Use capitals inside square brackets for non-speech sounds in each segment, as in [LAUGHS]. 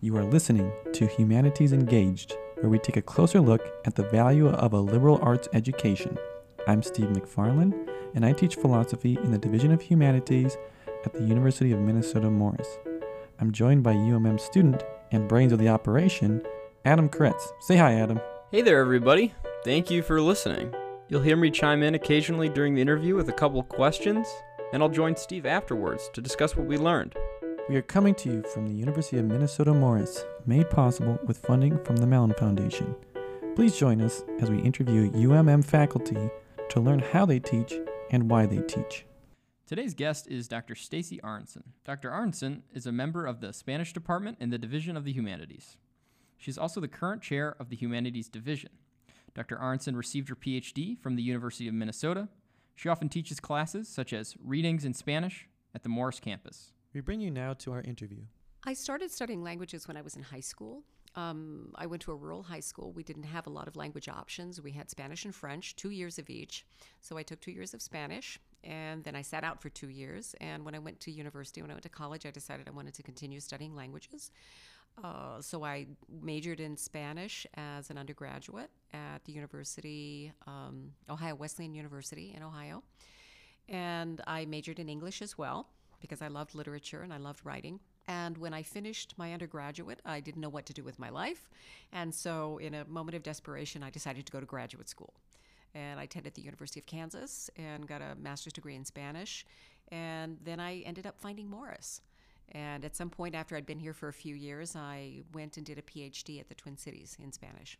You are listening to Humanities Engaged, where we take a closer look at the value of a liberal arts education. I'm Steve McFarland, and I teach philosophy in the Division of Humanities at the University of Minnesota Morris. I'm joined by UMM student and brains of the operation, Adam Kretz. Say hi, Adam. Hey there, everybody. Thank you for listening. You'll hear me chime in occasionally during the interview with a couple questions, and I'll join Steve afterwards to discuss what we learned. We are coming to you from the University of Minnesota Morris, made possible with funding from the Mellon Foundation. Please join us as we interview UMM faculty to learn how they teach and why they teach. Today's guest is Dr. Stacey Aronson. Dr. Aronson is a member of the Spanish Department in the Division of the Humanities. She is also the current chair of the Humanities Division. Dr. Aronson received her PhD from the University of Minnesota. She often teaches classes such as readings in Spanish at the Morris campus. We bring you now to our interview. I started studying languages when I was in high school. Um, I went to a rural high school. We didn't have a lot of language options. We had Spanish and French, two years of each. So I took two years of Spanish, and then I sat out for two years. And when I went to university, when I went to college, I decided I wanted to continue studying languages. Uh, so I majored in Spanish as an undergraduate at the University, um, Ohio Wesleyan University in Ohio. And I majored in English as well because I loved literature and I loved writing. And when I finished my undergraduate, I didn't know what to do with my life. And so, in a moment of desperation, I decided to go to graduate school. And I attended the University of Kansas and got a master's degree in Spanish. And then I ended up finding Morris. And at some point after I'd been here for a few years, I went and did a PhD at the Twin Cities in Spanish.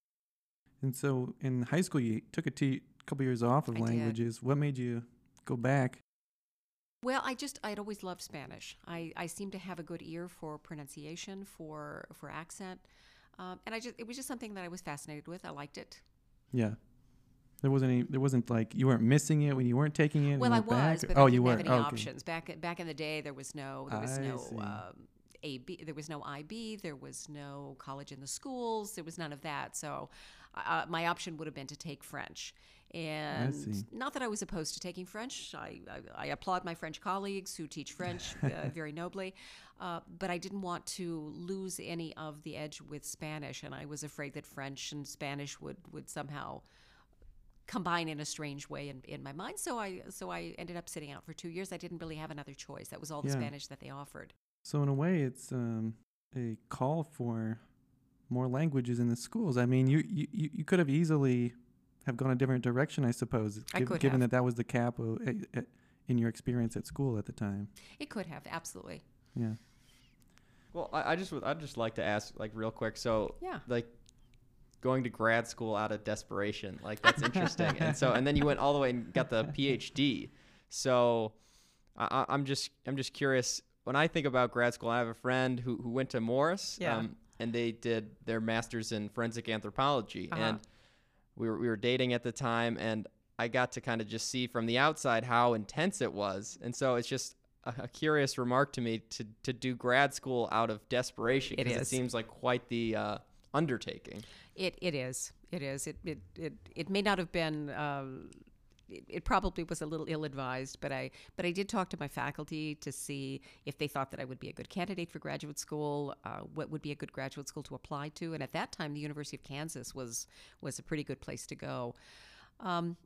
And so in high school, you took a t- couple years off of I did. languages. What made you go back? Well, I just I'd always loved Spanish. I, I seem to have a good ear for pronunciation, for for accent, um, and I just it was just something that I was fascinated with. I liked it. Yeah. There wasn't any. There wasn't like you weren't missing it when you weren't taking it. Well, I went back, was, but oh, I didn't you were. have any Oh, okay. options. Back back in the day, there was no there was I no um, AP. There was no IB. There was no college in the schools. There was none of that. So, uh, my option would have been to take French. And not that I was opposed to taking French. I, I, I applaud my French colleagues who teach French [LAUGHS] uh, very nobly. Uh, but I didn't want to lose any of the edge with Spanish, and I was afraid that French and Spanish would, would somehow combine in a strange way in, in my mind. So I so I ended up sitting out for two years. I didn't really have another choice. That was all the Yeah. Spanish that they offered. So in a way, it's um, a call for more languages in the schools. I mean, you you, you you could have easily have gone a different direction, I suppose, I could given have. that that was the cap of, eh, eh, in your experience at school at the time. It could have absolutely. Yeah. Well, I, I just would I'd just like to ask like real quick. So Yeah. like going to grad school out of desperation, like that's interesting. and so and then you went all the way and got the PhD. So I, I- I'm just I'm just curious. When I think about grad school, I have a friend who who went to Morris. Yeah. and they did their masters in forensic anthropology, Uh-huh. and we were we were dating at the time, and I got to kind of just see from the outside how intense it was, and so it's just. A, a curious remark to me to, to do grad school out of desperation It because it is. seems like quite the uh, undertaking. It it is. It is. It it it, it may not have been. Um, it, probably was a little ill-advised, but I but I did talk to my faculty to see if they thought that I would be a good candidate for graduate school. Uh, what would be a good graduate school to apply to? And at that time, the University of Kansas was was a pretty good place to go. Um,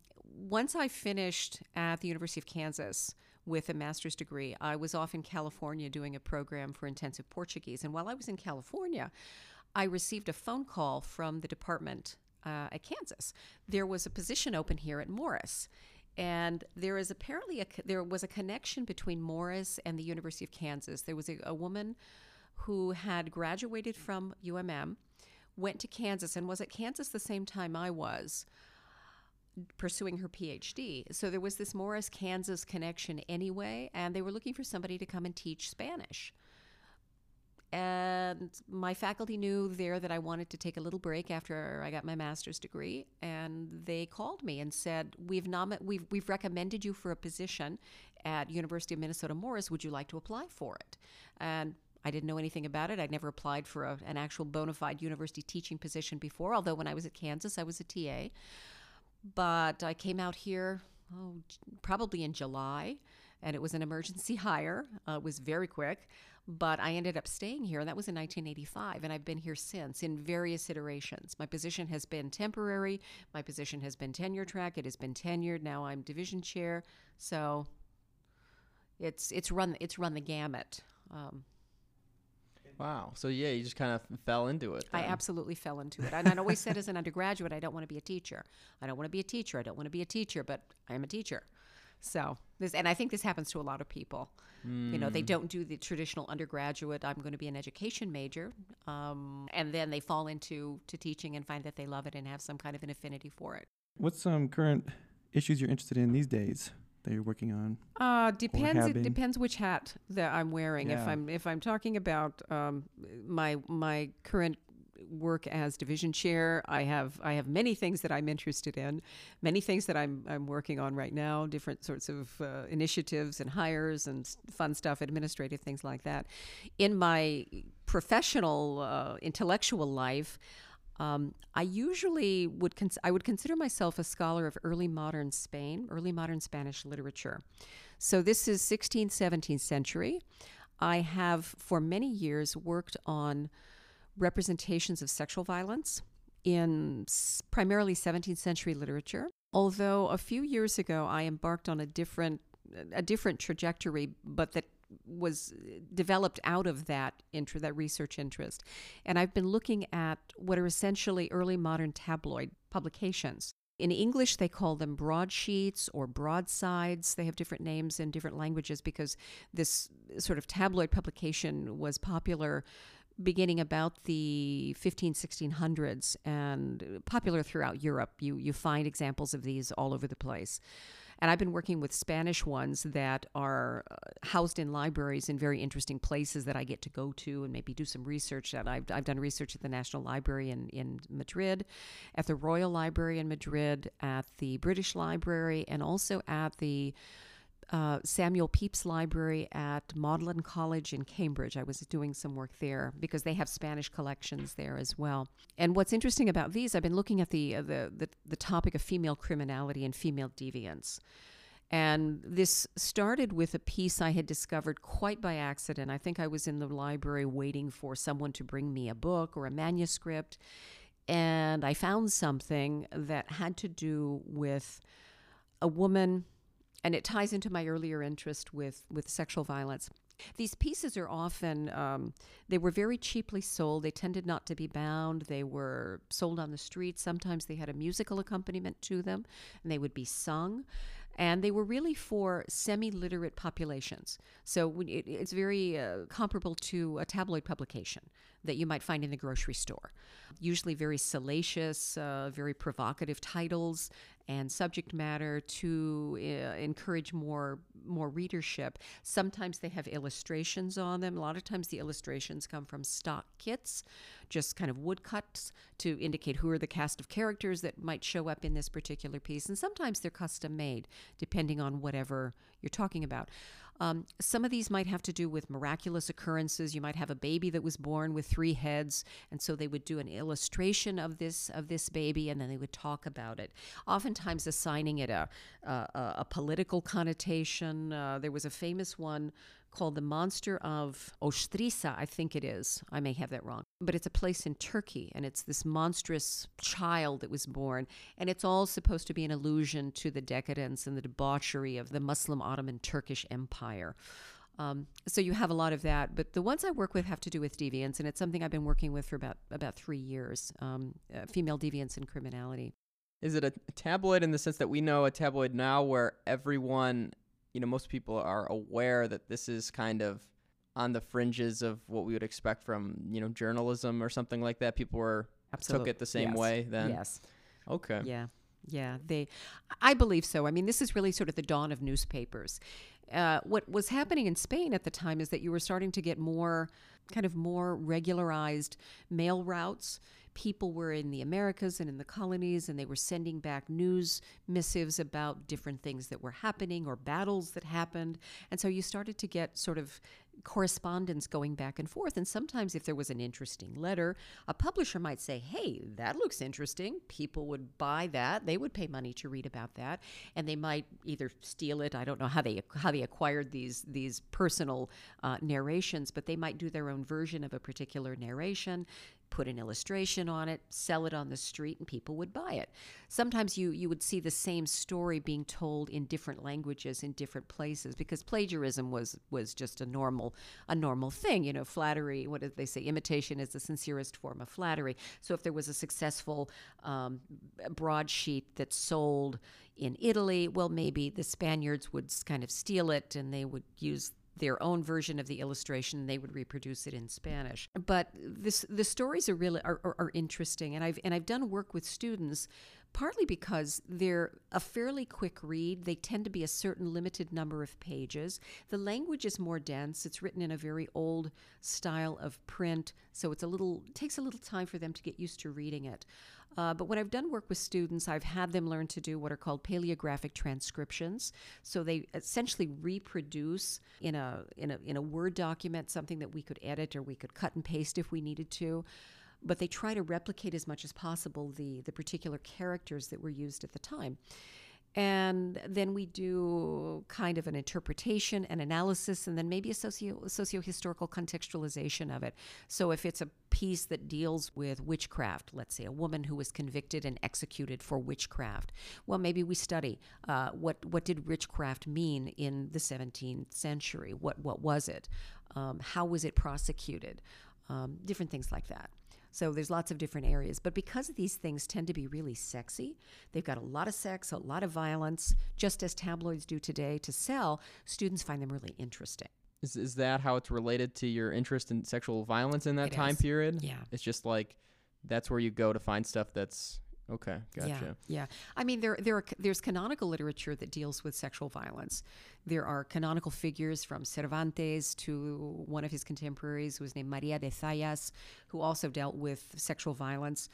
once I finished at the University of Kansas with a master's degree, I was off in California doing a program for intensive Portuguese. And while I was in California, I received a phone call from the department uh, at Kansas. There was a position open here at Morris. And there is apparently a there was a connection between Morris and the University of Kansas. There was a, a woman who had graduated from UMM, went to Kansas, and was at Kansas the same time I was pursuing her PhD. So there was this Morris, Kansas connection anyway, and they were looking for somebody to come and teach Spanish. And my faculty knew there that I wanted to take a little break after I got my master's degree, and they called me and said, "We've nom- we've we've recommended you for a position at University of Minnesota Morris. Would you like to apply for it?" And I didn't know anything about it. I'd never applied for a, an actual bona fide university teaching position before. Although when I was at Kansas, I was a TA but I came out here oh, probably in July and it was an emergency hire. Uh, it was very quick, but I ended up staying here, and that was in 1985, and I've been here since in various iterations. My position has been temporary. My position has been tenure track. It has been tenured. Now I'm division chair. So it's it's run it's run the gamut. Um, Wow. So yeah, you just kind of fell into it. I absolutely fell into it. And I'd always said as an undergraduate, I don't want to be a teacher. I don't want to be a teacher. I don't want to be a teacher, but I am a teacher. So this, and I think this happens to a lot of people. You know, they don't do the traditional undergraduate. I'm going to be an education major, um, and then they fall into to teaching and find that they love it and have some kind of an affinity for it. What's some current issues you're interested in these days that you're working on? Uh, depends. It depends which hat that I'm wearing. If I'm if I'm talking about um, my my current work as division chair, I have I have many things that I'm interested in, many things that I'm I'm working on right now, different sorts of uh, initiatives and hires and fun stuff, administrative things like that. In my professional uh, intellectual life. Um, I usually would cons- I would consider myself a scholar of early modern Spain, early modern Spanish literature. So this is 16th, 17th century. I have for many years worked on representations of sexual violence in primarily 17th century literature. Although a few years ago I embarked on a different a different trajectory, but that was developed out of that inter- that research interest. And I've been looking at what are essentially early modern tabloid publications. In English, they call them broadsheets or broadsides. They have different names in different languages because this sort of tabloid publication was popular beginning about the 15 1600s and popular throughout Europe. You you find examples of these all over the place. And I've been working with Spanish ones that are uh, housed in libraries in very interesting places that I get to go to and maybe do some research. That I've, I've done research at the National Library in, in Madrid, at the Royal Library in Madrid, at the British Library, and also at the uh, Samuel Pepys Library at Magdalene College in Cambridge. I was doing some work there because they have Spanish collections there as well. And what's interesting about these, I've been looking at the uh, the, the the topic of female criminality and female deviance. And this started with a piece I had discovered quite by accident. I think I was in the library waiting for someone to bring me a book or a manuscript, and I found something that had to do with a woman and it ties into my earlier interest with with sexual violence. These pieces are often um, they were very cheaply sold. They tended not to be bound. They were sold on the street. Sometimes they had a musical accompaniment to them, and they would be sung. And they were really for semi-literate populations. So it, it's very uh, comparable to a tabloid publication that you might find in the grocery store. Usually very salacious, uh, very provocative titles and subject matter to uh, encourage more more readership. Sometimes they have illustrations on them. A lot of times the illustrations come from stock kits, just kind of woodcuts to indicate who are the cast of characters that might show up in this particular piece. And sometimes they're custom made, depending on whatever you're talking about. Um, some of these might have to do with miraculous occurrences. You might have a baby that was born with three heads, and so they would do an illustration of this of this baby, and then they would talk about it. Oftentimes, assigning it a a, a political connotation. Uh, there was a famous one called the Monster of Ostrisa, I think it is. I may have that wrong. But it's a place in Turkey, and it's this monstrous child that was born. And it's all supposed to be an allusion to the decadence and the debauchery of the Muslim Ottoman Turkish Empire. Um, so you have a lot of that, but the ones I work with have to do with deviance, and it's something I've been working with for about about three years. Um, uh, female deviance and criminality. Is it a tabloid in the sense that we know a tabloid now where everyone, you know, most people are aware that this is kind of on the fringes of what we would expect from, you know, journalism or something like that? People were Absolutely. took it the same Yes. way then? Yes. Okay. Yeah, yeah. They, I believe so. I mean, this is really sort of the dawn of newspapers. Uh, what was happening in Spain at the time is that you were starting to get more, kind of more regularized mail routes. People were in the Americas and in the colonies, and they were sending back news missives about different things that were happening or battles that happened. And so you started to get sort of correspondence going back and forth. And sometimes, if there was an interesting letter, a publisher might say, Hey, that looks interesting. People would buy that. They would pay money to read about that. And they might either steal it. I don't know how they, how they acquired these, these personal uh, narrations, but they might do their own version of a particular narration put an illustration on it, sell it on the street, and people would buy it. Sometimes you, you would see the same story being told in different languages in different places because plagiarism was was just a normal a normal thing. You know, flattery. What did they say? Imitation is the sincerest form of flattery. So if there was a successful um, broadsheet that sold in Italy, well, maybe the Spaniards would kind of steal it and they would use their own version of the illustration they would reproduce it in Spanish. But this the stories are really are, are, are, interesting and I've and I've done work with students partly because they're a fairly quick read. They tend to be a certain limited number of pages. The language is more dense. It's written in a very old style of print, so it's a little it takes a little time for them to get used to reading it. Uh, but when I've done work with students, I've had them learn to do what are called paleographic transcriptions. So they essentially reproduce in a in a in a Word document something that we could edit or we could cut and paste if we needed to but they try to replicate as much as possible the, the particular characters that were used at the time. And then we do kind of an interpretation and analysis, and then maybe a socio historical contextualization of it. So, if it's a piece that deals with witchcraft, let's say a woman who was convicted and executed for witchcraft, well, maybe we study uh, what what did witchcraft mean in the 17th century? What what was it? Um, how was it prosecuted? Um, different things like that. So there's lots of different areas. But because these things tend to be really sexy, they've got a lot of sex, a lot of violence, just as tabloids do today to sell, students find them really interesting. Is, is that how it's related to your interest in sexual violence in that it time is. period? Yeah. It's just like that's where you go to find stuff that's Okay, gotcha. Yeah, yeah. I mean, there there are, there's canonical literature that deals with sexual violence. There are canonical figures from Cervantes to one of his contemporaries, who was named Maria de Zayas, who also dealt with sexual violence.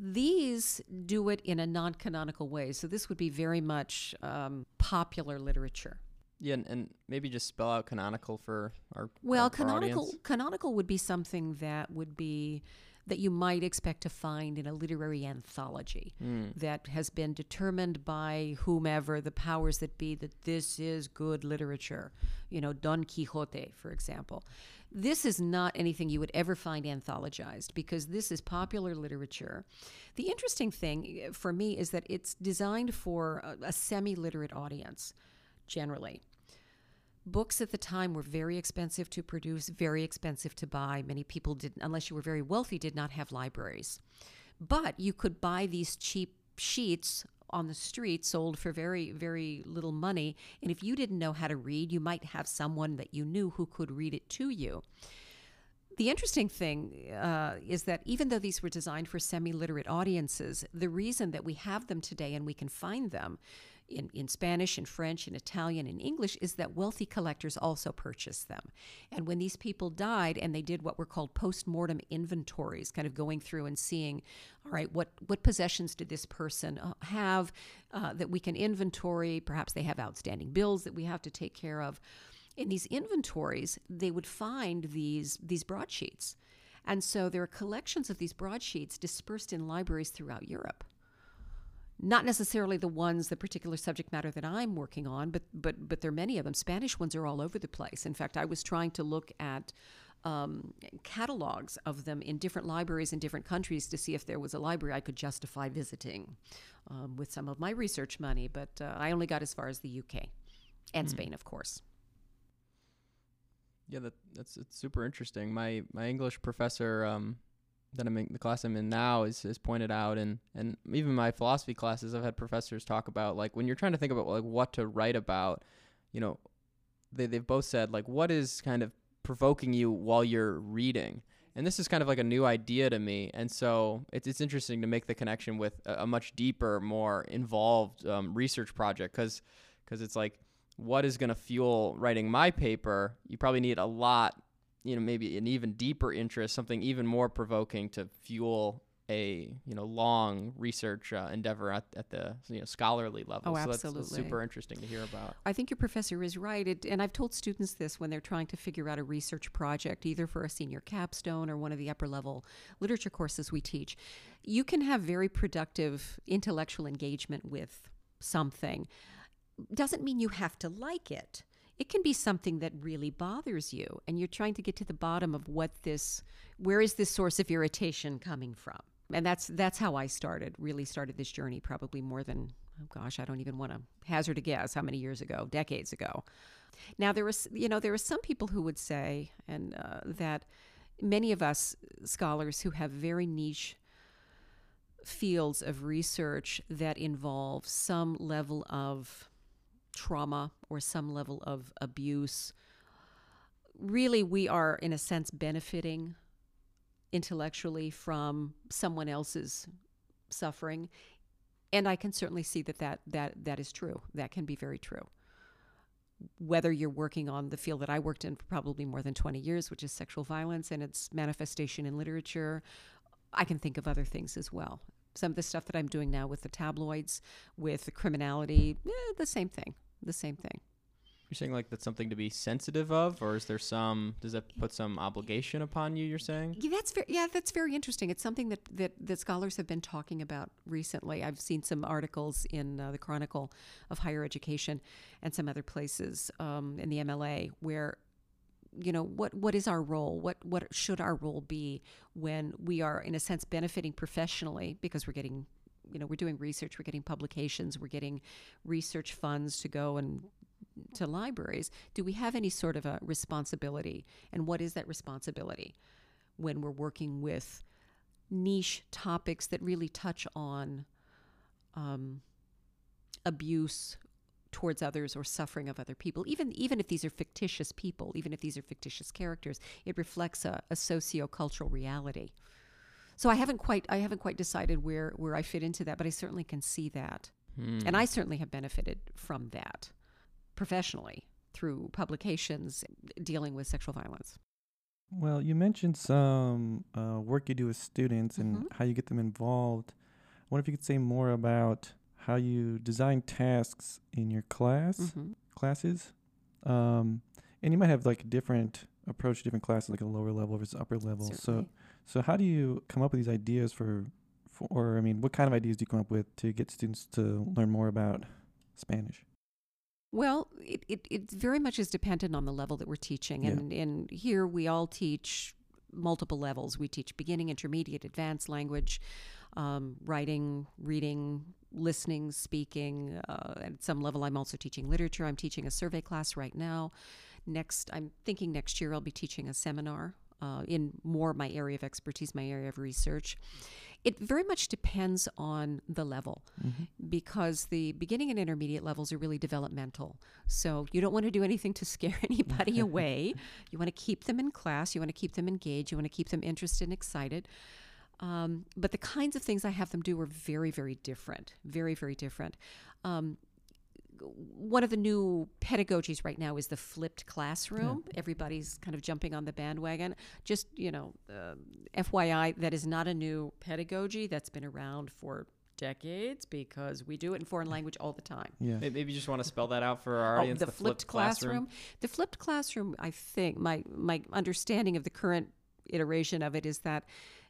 These do it in a non-canonical way, so this would be very much um, popular literature. Yeah, and, and, maybe just spell out canonical for our well, our, canonical our canonical would be something that would be that you might expect to find in a literary anthology mm. that has been determined by whomever, the powers that be, that this is good literature. You know, Don Quixote, for example. This is not anything you would ever find anthologized because this is popular literature. The interesting thing eh, for me is that it's designed for a, a semi literate audience generally. Books at the time were very expensive to produce, very expensive to buy. Many people didn't, unless you were very wealthy, did not have libraries. But you could buy these cheap sheets on the street sold for very, very little money. And if you didn't know how to read, you might have someone that you knew who could read it to you. The interesting thing uh, is that even though these were designed for semi literate audiences, the reason that we have them today and we can find them in, in Spanish and French and Italian and English is that wealthy collectors also purchased them. And when these people died and they did what were called post-mortem inventories, kind of going through and seeing, all right, what, what possessions did this person uh, have uh, that we can inventory? Perhaps they have outstanding bills that we have to take care of. In these inventories, they would find these, these broadsheets. And so there are collections of these broadsheets dispersed in libraries throughout Europe not necessarily the ones the particular subject matter that I'm working on, but but but there are many of them. Spanish ones are all over the place. In fact, I was trying to look at um, catalogs of them in different libraries in different countries to see if there was a library I could justify visiting um, with some of my research money. But uh, I only got as far as the UK and mm. Spain, of course. Yeah, that, that's it's super interesting. My my English professor um, that I'm in the class I'm in now is, is pointed out and and even my philosophy classes I've had professors talk about like when you're trying to think about like what to write about, you know, they they've both said like what is kind of provoking you while you're reading. And this is kind of like a new idea to me, and so it's it's interesting to make the connection with a, a much deeper, more involved um, research project because because it's like what is going to fuel writing my paper? You probably need a lot you know maybe an even deeper interest, something even more provoking to fuel a you know long research uh, endeavor at, at the you know scholarly level. Oh, so that's, that's absolutely. super interesting to hear about. I think your professor is right. It, and I've told students this when they're trying to figure out a research project, either for a senior capstone or one of the upper level literature courses we teach. You can have very productive intellectual engagement with something. Doesn't mean you have to like it. It can be something that really bothers you, and you're trying to get to the bottom of what this, where is this source of irritation coming from? And that's that's how I started. Really started this journey, probably more than oh gosh, I don't even want to hazard a guess how many years ago, decades ago. Now there was, you know, there are some people who would say, and uh, that many of us scholars who have very niche fields of research that involve some level of trauma or some level of abuse, really we are in a sense benefiting intellectually from someone else's suffering and I can certainly see that that that that is true. That can be very true. Whether you're working on the field that I worked in for probably more than 20 years, which is sexual violence and its manifestation in literature, I can think of other things as well. Some of the stuff that I'm doing now with the tabloids, with the criminality, eh, the same thing. The same thing. You're saying like that's something to be sensitive of, or is there some? Does that put some obligation upon you? You're saying? Yeah, that's very, yeah, that's very interesting. It's something that, that, that scholars have been talking about recently. I've seen some articles in uh, the Chronicle of Higher Education and some other places um, in the MLA where you know what what is our role what what should our role be when we are in a sense benefiting professionally because we're getting you know we're doing research we're getting publications we're getting research funds to go and to libraries, do we have any sort of a responsibility? And what is that responsibility when we're working with niche topics that really touch on um, abuse towards others or suffering of other people? Even even if these are fictitious people even if these are fictitious characters it reflects a, a socio-cultural reality so i haven't quite i haven't quite decided where where i fit into that but i certainly can see that Hmm. and i certainly have benefited from that professionally through publications dealing with sexual violence. Well, you mentioned some uh, work you do with students and Mhm. how you get them involved. I wonder if you could say more about how you design tasks in your class Mhm. classes. Um, and you might have like different approach different classes, like a lower level versus upper level. So, Certainly. so how do you come up with these ideas for, for, or I mean, what kind of ideas do you come up with to get students to learn more about Spanish? Well, it, it, it very much is dependent on the level that we're teaching. Yeah. And, and here we all teach multiple levels. We teach beginning, intermediate, advanced language, um, writing, reading, listening, speaking. Uh, at some level, I'm also teaching literature. I'm teaching a survey class right now. Next, I'm thinking next year I'll be teaching a seminar uh, in more my area of expertise, my area of research. It very much depends on the level because the beginning and intermediate levels are really developmental. So you don't want to do anything to scare [LAUGHS] anybody [LAUGHS] away. You want to keep them in class, you want to keep them engaged, you want to keep them interested and excited. Um, but the kinds of things I have them do are very, very different. Very, very different. Um, one of the new pedagogies right now is the flipped classroom. Everybody's kind of jumping on the bandwagon. Just, you know, uh, FYI, that is not a new pedagogy. That's been around for decades because we do it in foreign language all the time. Yeah. May- Maybe you just want to spell that out for our Oh, audience. the, flipped, classroom. The flipped classroom, I think, my my understanding of the current iteration of it is that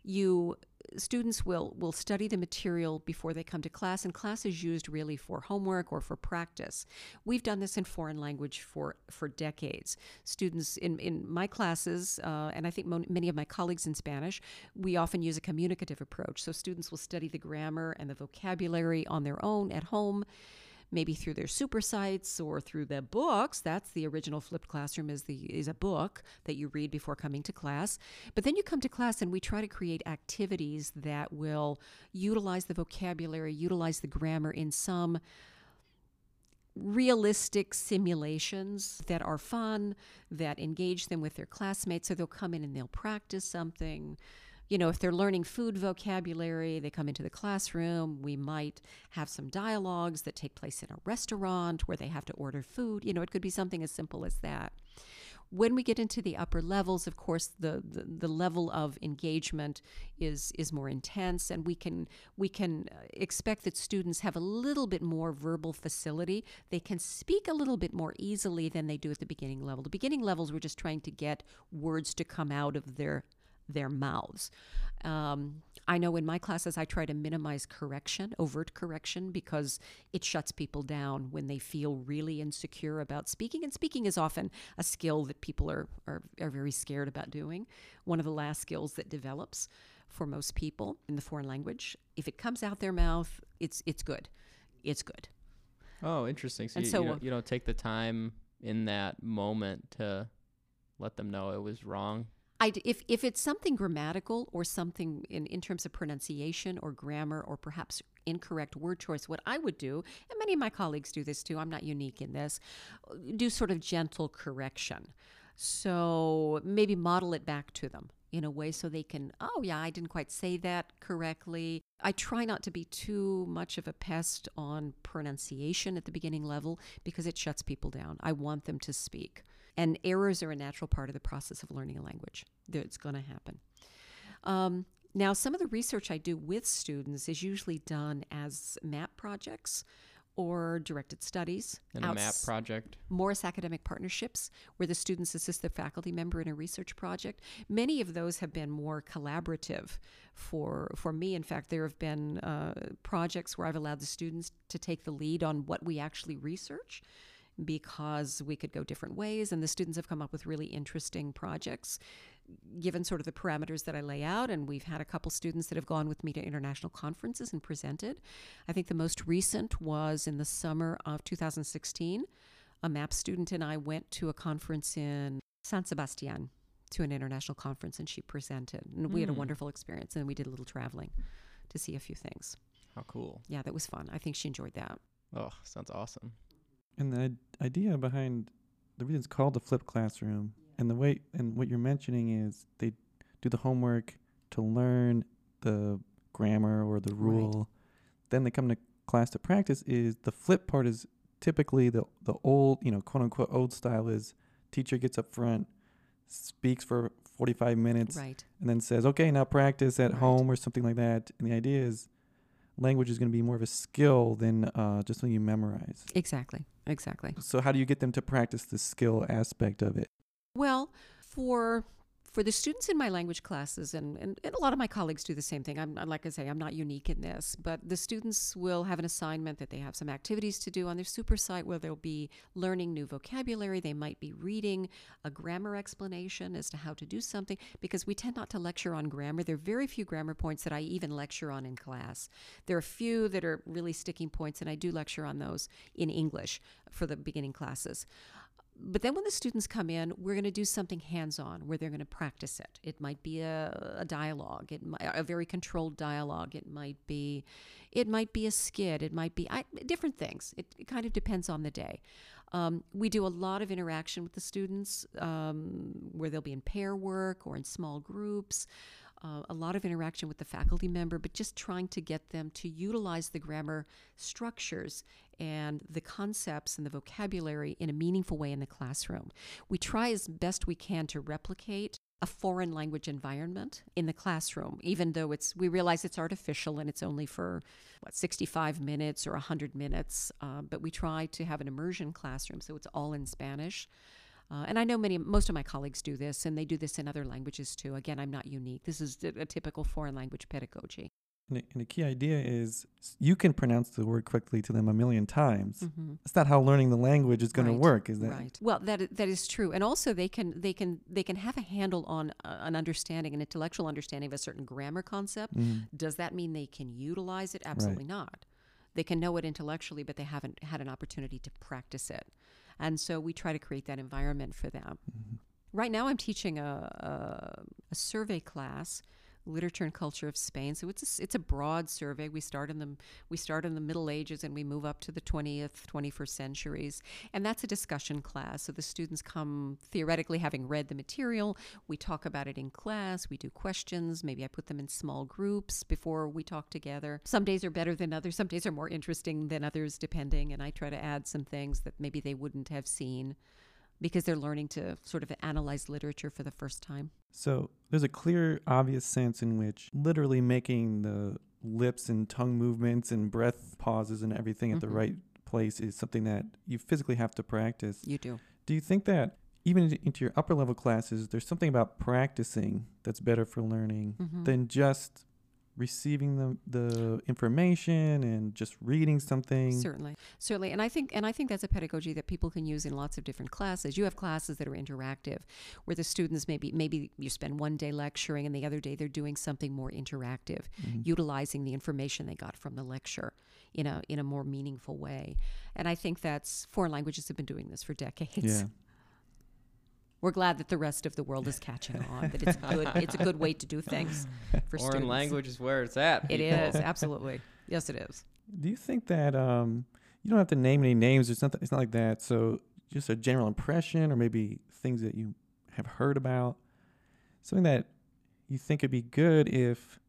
you students will will study the material before they come to class and class is used really for homework or for practice. We've done this in foreign language for for decades. Students in in my classes uh, and i think mo- many of my colleagues in spanish we often use a communicative approach. So students will study the grammar and the vocabulary on their own at home maybe through their super sites or through the books. That's the original flipped classroom is the is a book that you read before coming to class. But then you come to class and we try to create activities that will utilize the vocabulary utilize the grammar in some realistic simulations that are fun that engage them with their classmates. So they'll come in and they'll practice something you know, if they're learning food vocabulary, they come into the classroom. We might have some dialogues that take place in a restaurant where they have to order food. You know, it could be something as simple as that. When we get into the upper levels, of course, the, the, the level of engagement is is more intense, and we can we can uh, expect that students have a little bit more verbal facility. They can speak a little bit more easily than they do at the beginning level. The beginning levels, we're just trying to get words to come out of their their mouths. Um, I know in my classes I try to minimize correction, overt correction, because it shuts people down when they feel really insecure about speaking. And speaking is often a skill that people are, are, are very scared about doing. One of the last skills that develops for most people in the foreign language. If it comes out their mouth, it's, it's good. It's good. Oh, interesting. So, And you, so, you, don't, you don't take the time in that moment to let them know it was wrong. I if, if it's something grammatical or something in, in terms of pronunciation or grammar or perhaps incorrect word choice, what I would do, and many of my colleagues do this too, I'm not unique in this, do sort of gentle correction. So maybe model it back to them in a way so they can, oh, yeah, I didn't quite say that correctly. I try not to be too much of a pest on pronunciation at the beginning level because it shuts people down. I want them to speak. And errors are a natural part of the process of learning a language. It's going to happen. Um, now, some of the research I do with students is usually done as map projects or directed studies. In a map project. Morris Academic Partnerships, where the students assist the faculty member in a research project. Many of those have been more collaborative for for me. In fact, there have been uh, projects where I've allowed the students to take the lead on what we actually research because we could go different ways and the students have come up with really interesting projects given sort of the parameters that I lay out and we've had a couple students that have gone with me to international conferences and presented. I think the most recent was in the summer of 2016 a map student and I went to a conference in San Sebastian to an international conference and she presented. And we had a Mm. wonderful experience and we did a little traveling to see a few things. How cool. Yeah, that was fun. I think she enjoyed that. Oh, sounds awesome. And the idea behind the reason it's called the flipped classroom and the way and what you're mentioning is they do the homework to learn the grammar or the Right. rule. Then they come to class to practice is the flip part is typically the the old, you know, quote unquote old style is teacher gets up front, speaks for 45 minutes Right. and then says, "Okay, now practice at Right. home or something like that." And the idea is language is going to be more of a skill than uh, just something you memorize. Exactly. Exactly. So how do you get them to practice the skill aspect of it? Well, for for the students in my language classes, and, and, and a lot of my colleagues do the same thing. I'm like I say, I'm not unique in this, but the students will have an assignment that they have some activities to do on their super site where they'll be learning new vocabulary. They might be reading a grammar explanation as to how to do something because we tend not to lecture on grammar. There are very few grammar points that I even lecture on in class. There are a few that are really sticking points, and I do lecture on those in English for the beginning classes. But then when the students come in, we're going to do something hands on where they're going to practice it. It might be a, a dialogue, it might, a very controlled dialogue. It might be, it might be a skit. It might be I, different things. It, it kind of depends on the day. Um, we do a lot of interaction with the students um, where they'll be in pair work or in small groups. Uh, a lot of interaction with the faculty member, but just trying to get them to utilize the grammar structures and the concepts and the vocabulary in a meaningful way in the classroom. We try as best we can to replicate a foreign language environment in the classroom, even though it's we realize it's artificial and it's only for what 65 minutes or 100 minutes. Uh, but we try to have an immersion classroom, so it's all in Spanish. Uh, and I know many, most of my colleagues do this, and they do this in other languages too. Again, I'm not unique. This is a typical foreign language pedagogy. And the, key idea is you can pronounce the word quickly to them a million times. Mm-hmm. That's not how learning the language is going Right, to work, is that? Right. Well, that that is true, and also they can they can they can have a handle on uh, an understanding, an intellectual understanding of a certain grammar concept. Mm. Does that mean they can utilize it? Absolutely not. They can know it intellectually, but they haven't had an opportunity to practice it, and so we try to create that environment for them. Mhm. Right now, I'm teaching a, a, a survey class, literature and culture of Spain. So it's a, it's a broad survey. We start in the we start in the Middle Ages and we move up to the 20th, 21st centuries, and that's a discussion class. So the students come theoretically having read the material. We talk about it in class. We do questions. Maybe I put them in small groups before we talk together. Some days are better than others. Some days are more interesting than others, depending. And I try to add some things that maybe they wouldn't have seen because they're learning to sort of analyze literature for the first time. So there's a clear, obvious sense in which literally making the lips and tongue movements and breath pauses and everything at the Mhm. right place is something that you physically have to practice. You do. Do you think that even into- your upper level classes, there's something about practicing that's better for learning Mhm. than just receiving the the information and just reading something? Certainly, certainly, and I think and I think that's a pedagogy that people can use in lots of different classes. You have classes that are interactive, where the students maybe maybe you spend one day lecturing and the other day they're doing something more interactive, Mhm. utilizing the information they got from the lecture in a in a more meaningful way. And I think that's foreign languages have been doing this for decades. Yeah. We're glad that the rest of the world is catching on. That it's good. [LAUGHS] it's a good way to do things for Foreign students. language is where it's at. It people. is absolutely yes, it is. Do you think that um, you don't have to name any names? It's not. It's not like that. So just a general impression, or maybe things that you have heard about, something that you think would be good if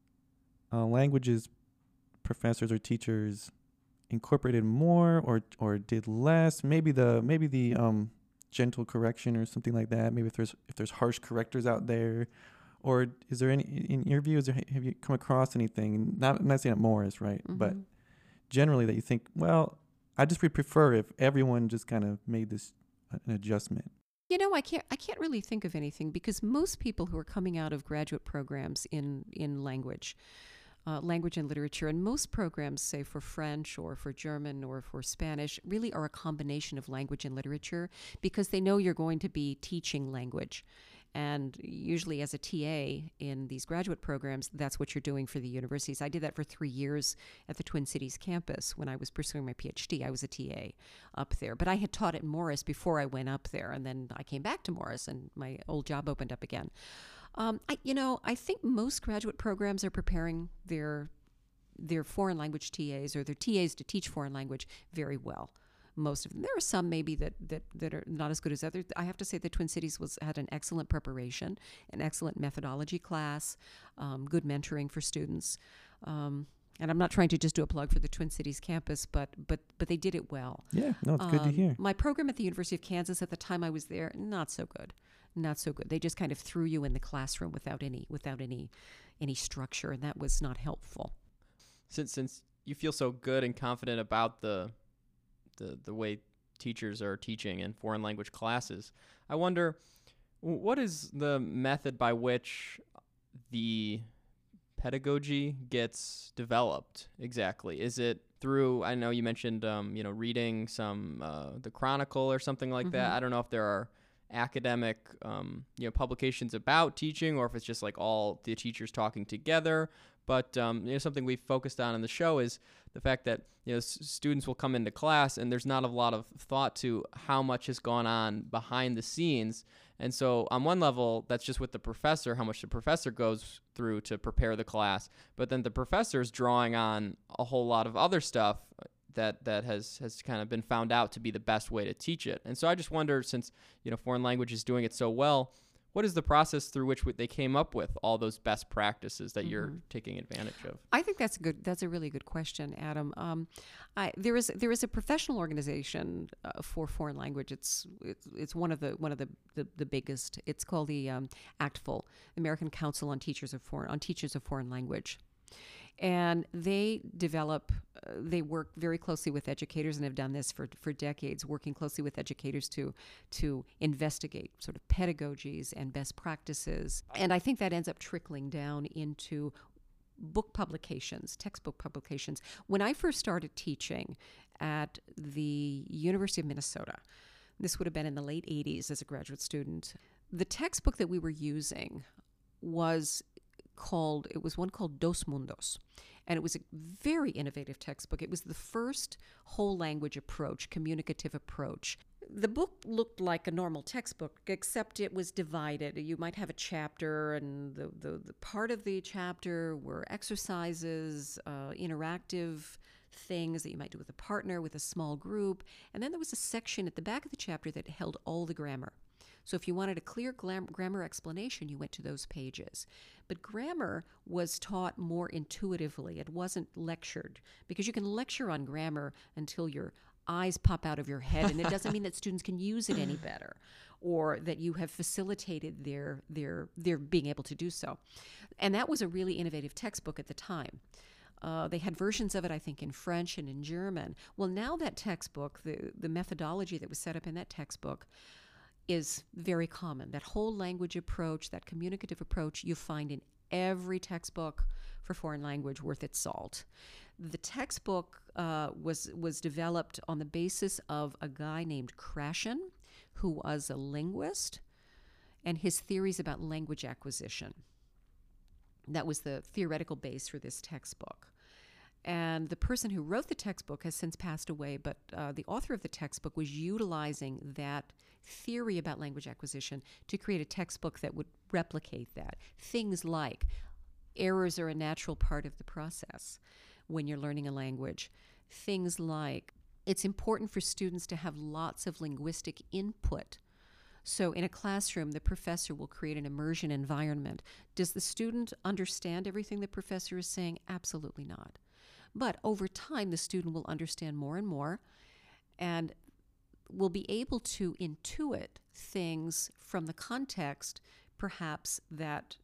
uh, languages professors or teachers incorporated more, or or did less. Maybe the maybe the um, gentle correction or something like that. Maybe if there's if there's harsh correctors out there. Or is there any, in your view, is there, have you come across anything? Not, I'm not saying at Morris, right? But Mhm. generally that you think, well, I just would prefer if everyone just kind of made this an adjustment. You know, I can't I can't really think of anything because most people who are coming out of graduate programs in in language, uh, language and literature, and most programs, say for French or for German or for Spanish, really are a combination of language and literature because they know you're going to be teaching language. And usually, as a TA in these graduate programs, that's what you're doing for the universities. I did that for three years at the Twin Cities campus when I was pursuing my PhD. I was a TA up there, but I had taught at Morris before I went up there, and then I came back to Morris, and my old job opened up again. Um, I, you know, I think most graduate programs are preparing their their foreign language TAs or their TAs to teach foreign language very well most of them. There are some maybe that, that, that are not as good as others. I have to say the Twin Cities was had an excellent preparation, an excellent methodology class, um, good mentoring for students. Um, and I'm not trying to just do a plug for the Twin Cities campus, but but but they did it well. Yeah, no, it's good to Um, hear. My program at the University of Kansas at the time I was there, not so good, not so good. They just kind of threw you in the classroom without any without any any structure, and that was not helpful. since since you feel so good and confident about the the the way teachers are teaching in foreign language classes, I wonder what is the method by which the pedagogy gets developed exactly? Is it through? I know you mentioned um, you know reading some uh, the Chronicle or something like that. Mhm. I don't know if there are academic um, you know publications about teaching or if it's just like all the teachers talking together but um, you know something we've focused on in the show is the fact that you know s- students will come into class and there's not a lot of thought to how much has gone on behind the scenes and so on one level that's just with the professor how much the professor goes through to prepare the class. But then the professor is drawing on a whole lot of other stuff that that has has kind of been found out to be the best way to teach it. And so i just wonder since you know foreign language is doing it so well what is the process through which they came up with all those best practices that you're Mhm. taking advantage of I think that's a good. That's a really good question, Adam. Um, I, there is there is a professional organization uh, for foreign language. It's, it's it's one of the one of the the, the biggest. It's called the um, ACTFL, American Council on Teachers of Foreign on Teachers of Foreign Language, and they develop. Uh, they work very closely with educators and have done this for for decades, working closely with educators to to investigate sort of pedagogies and best practices. And I think that ends up trickling down into book publications, textbook publications. When I first started teaching at the University of Minnesota, this would have been in the late 80s as a graduate student, the textbook that we were using was called, it was one called Dos Mundos. And it was a very innovative textbook. It was the first whole language approach, communicative approach. The book looked like a normal textbook, except it was divided. You might have a chapter, and the, the, the part of the chapter were exercises, uh, interactive things that you might do with a partner, with a small group. And then there was a section at the back of the chapter that held all the grammar. So if you wanted a clear glam- grammar explanation, you went to those pages. But grammar was taught more intuitively. It wasn't lectured because you can lecture on grammar until you're eyes pop out of your head, and it doesn't mean that [LAUGHS] students can use it any better, or that you have facilitated their their their being able to do so. And that was a really innovative textbook at the time. Uh, they had versions of it, I think, in French and in German. Well, now that textbook, the, the methodology that was set up in that textbook, is very common. That whole language approach, that communicative approach, you find in every textbook for foreign language worth its salt. The textbook uh, was was developed on the basis of a guy named Krashen, who was a linguist, and his theories about language acquisition. That was the theoretical base for this textbook. And the person who wrote the textbook has since passed away, but uh, the author of the textbook was utilizing that theory about language acquisition to create a textbook that would replicate that. Things like errors are a natural part of the process when you're learning a language. Things like it's important for students to have lots of linguistic input. So, in a classroom, the professor will create an immersion environment. Does the student understand everything the professor is saying? Absolutely not. But over time, the student will understand more and more and will be able to intuit things from the context, perhaps, that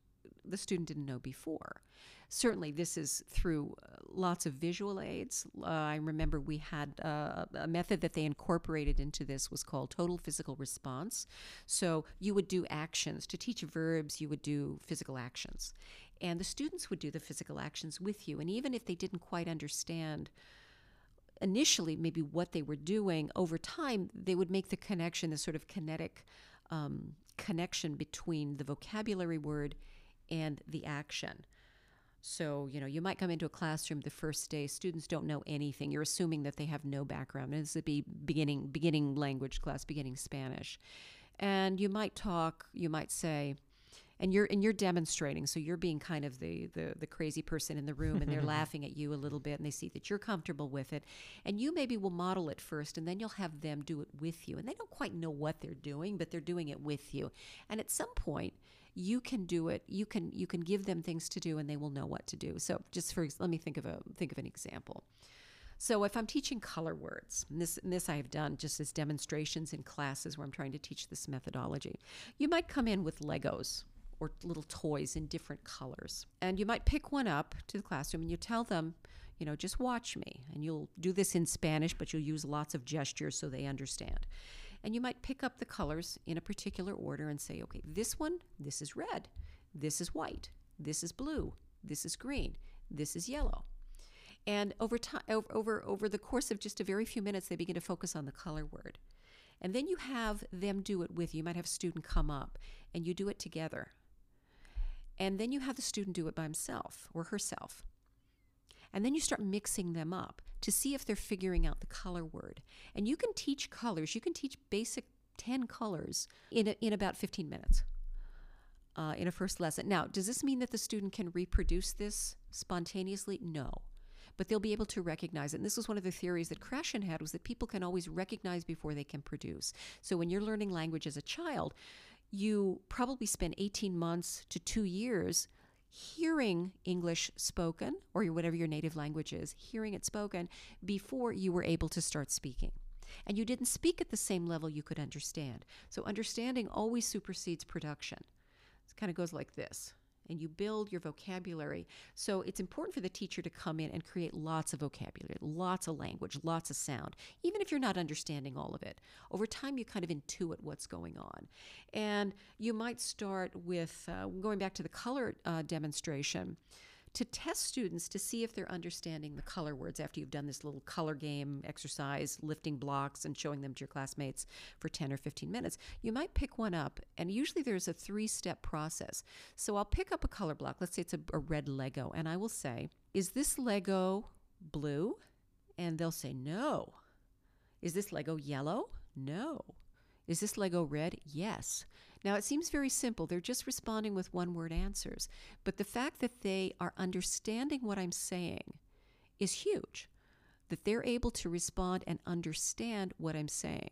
the student didn't know before. Certainly, this is through uh, lots of visual aids. Uh, I remember we had uh, a method that they incorporated into this was called total physical response. So you would do actions. To teach verbs, you would do physical actions. And the students would do the physical actions with you. And even if they didn't quite understand initially maybe what they were doing, over time they would make the connection, the sort of kinetic um, connection between the vocabulary word and the action. So, you know, you might come into a classroom the first day, students don't know anything. You're assuming that they have no background. And this would be beginning beginning language class, beginning Spanish. And you might talk, you might say, and you're and you're demonstrating so you're being kind of the the, the crazy person in the room and they're [LAUGHS] laughing at you a little bit and they see that you're comfortable with it. And you maybe will model it first and then you'll have them do it with you. And they don't quite know what they're doing but they're doing it with you. And at some point you can do it you can you can give them things to do and they will know what to do. So just for let me think of a think of an example. So if I'm teaching color words, and this, and this I have done just as demonstrations in classes where I'm trying to teach this methodology, you might come in with Legos or little toys in different colors. And you might pick one up to the classroom and you tell them, you know, just watch me. And you'll do this in Spanish, but you'll use lots of gestures so they understand. And you might pick up the colors in a particular order and say, okay, this one, this is red, this is white, this is blue, this is green, this is yellow. And over time, over over the course of just a very few minutes, they begin to focus on the color word. And then you have them do it with you. You might have a student come up and you do it together. And then you have the student do it by himself or herself. And then you start mixing them up to see if they're figuring out the color word. And you can teach colors, you can teach basic 10 colors in, a, in about 15 minutes uh, in a first lesson. Now, does this mean that the student can reproduce this spontaneously? No. But they'll be able to recognize it. And this was one of the theories that Krashen had was that people can always recognize before they can produce. So when you're learning language as a child, you probably spend 18 months to two years hearing English spoken, or whatever your native language is, hearing it spoken before you were able to start speaking. And you didn't speak at the same level you could understand. So understanding always supersedes production. It kind of goes like this and you build your vocabulary. So it's important for the teacher to come in and create lots of vocabulary, lots of language, lots of sound, even if you're not understanding all of it. Over time, you kind of intuit what's going on. And you might start with uh, going back to the color uh, demonstration to test students to see if they're understanding the color words after you've done this little color game exercise, lifting blocks and showing them to your classmates for 10 or 15 minutes. You might pick one up, and usually there's a three step process. So I'll pick up a color block, let's say it's a, a red Lego, and I will say, Is this Lego blue? And they'll say, No. Is this Lego yellow? No. Is this Lego red? Yes. Now, it seems very simple. They're just responding with one word answers. But the fact that they are understanding what I'm saying is huge. That they're able to respond and understand what I'm saying.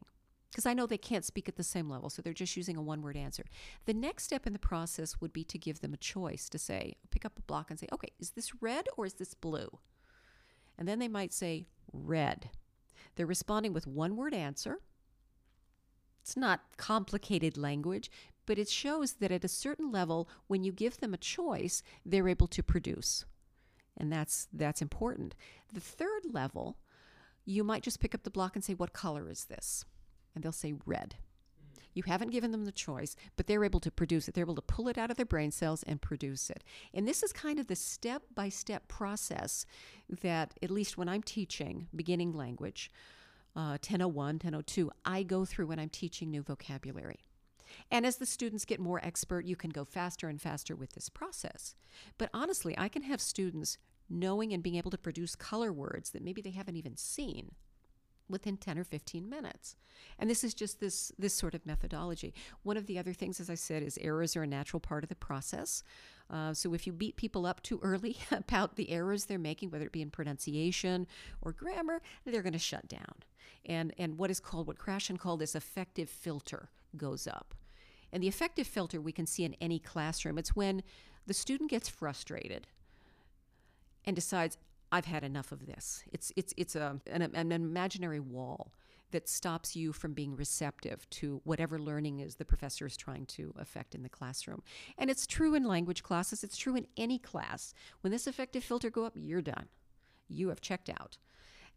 Because I know they can't speak at the same level, so they're just using a one word answer. The next step in the process would be to give them a choice to say, pick up a block and say, okay, is this red or is this blue? And then they might say, red. They're responding with one word answer. It's not complicated language, but it shows that at a certain level, when you give them a choice, they're able to produce. And that's that's important. The third level, you might just pick up the block and say, What color is this? And they'll say red. You haven't given them the choice, but they're able to produce it. They're able to pull it out of their brain cells and produce it. And this is kind of the step by step process that, at least when I'm teaching beginning language, uh, 1001, 1002, I go through when I'm teaching new vocabulary. And as the students get more expert, you can go faster and faster with this process. But honestly, I can have students knowing and being able to produce color words that maybe they haven't even seen within 10 or 15 minutes. And this is just this this sort of methodology. One of the other things, as I said, is errors are a natural part of the process. Uh, so if you beat people up too early [LAUGHS] about the errors they're making, whether it be in pronunciation or grammar, they're going to shut down. And and what is called what Krashen called this affective filter goes up. And the affective filter we can see in any classroom. It's when the student gets frustrated and decides, I've had enough of this. It's it's it's a an, an imaginary wall that stops you from being receptive to whatever learning is the professor is trying to affect in the classroom. And it's true in language classes, it's true in any class. When this affective filter go up, you're done. You have checked out.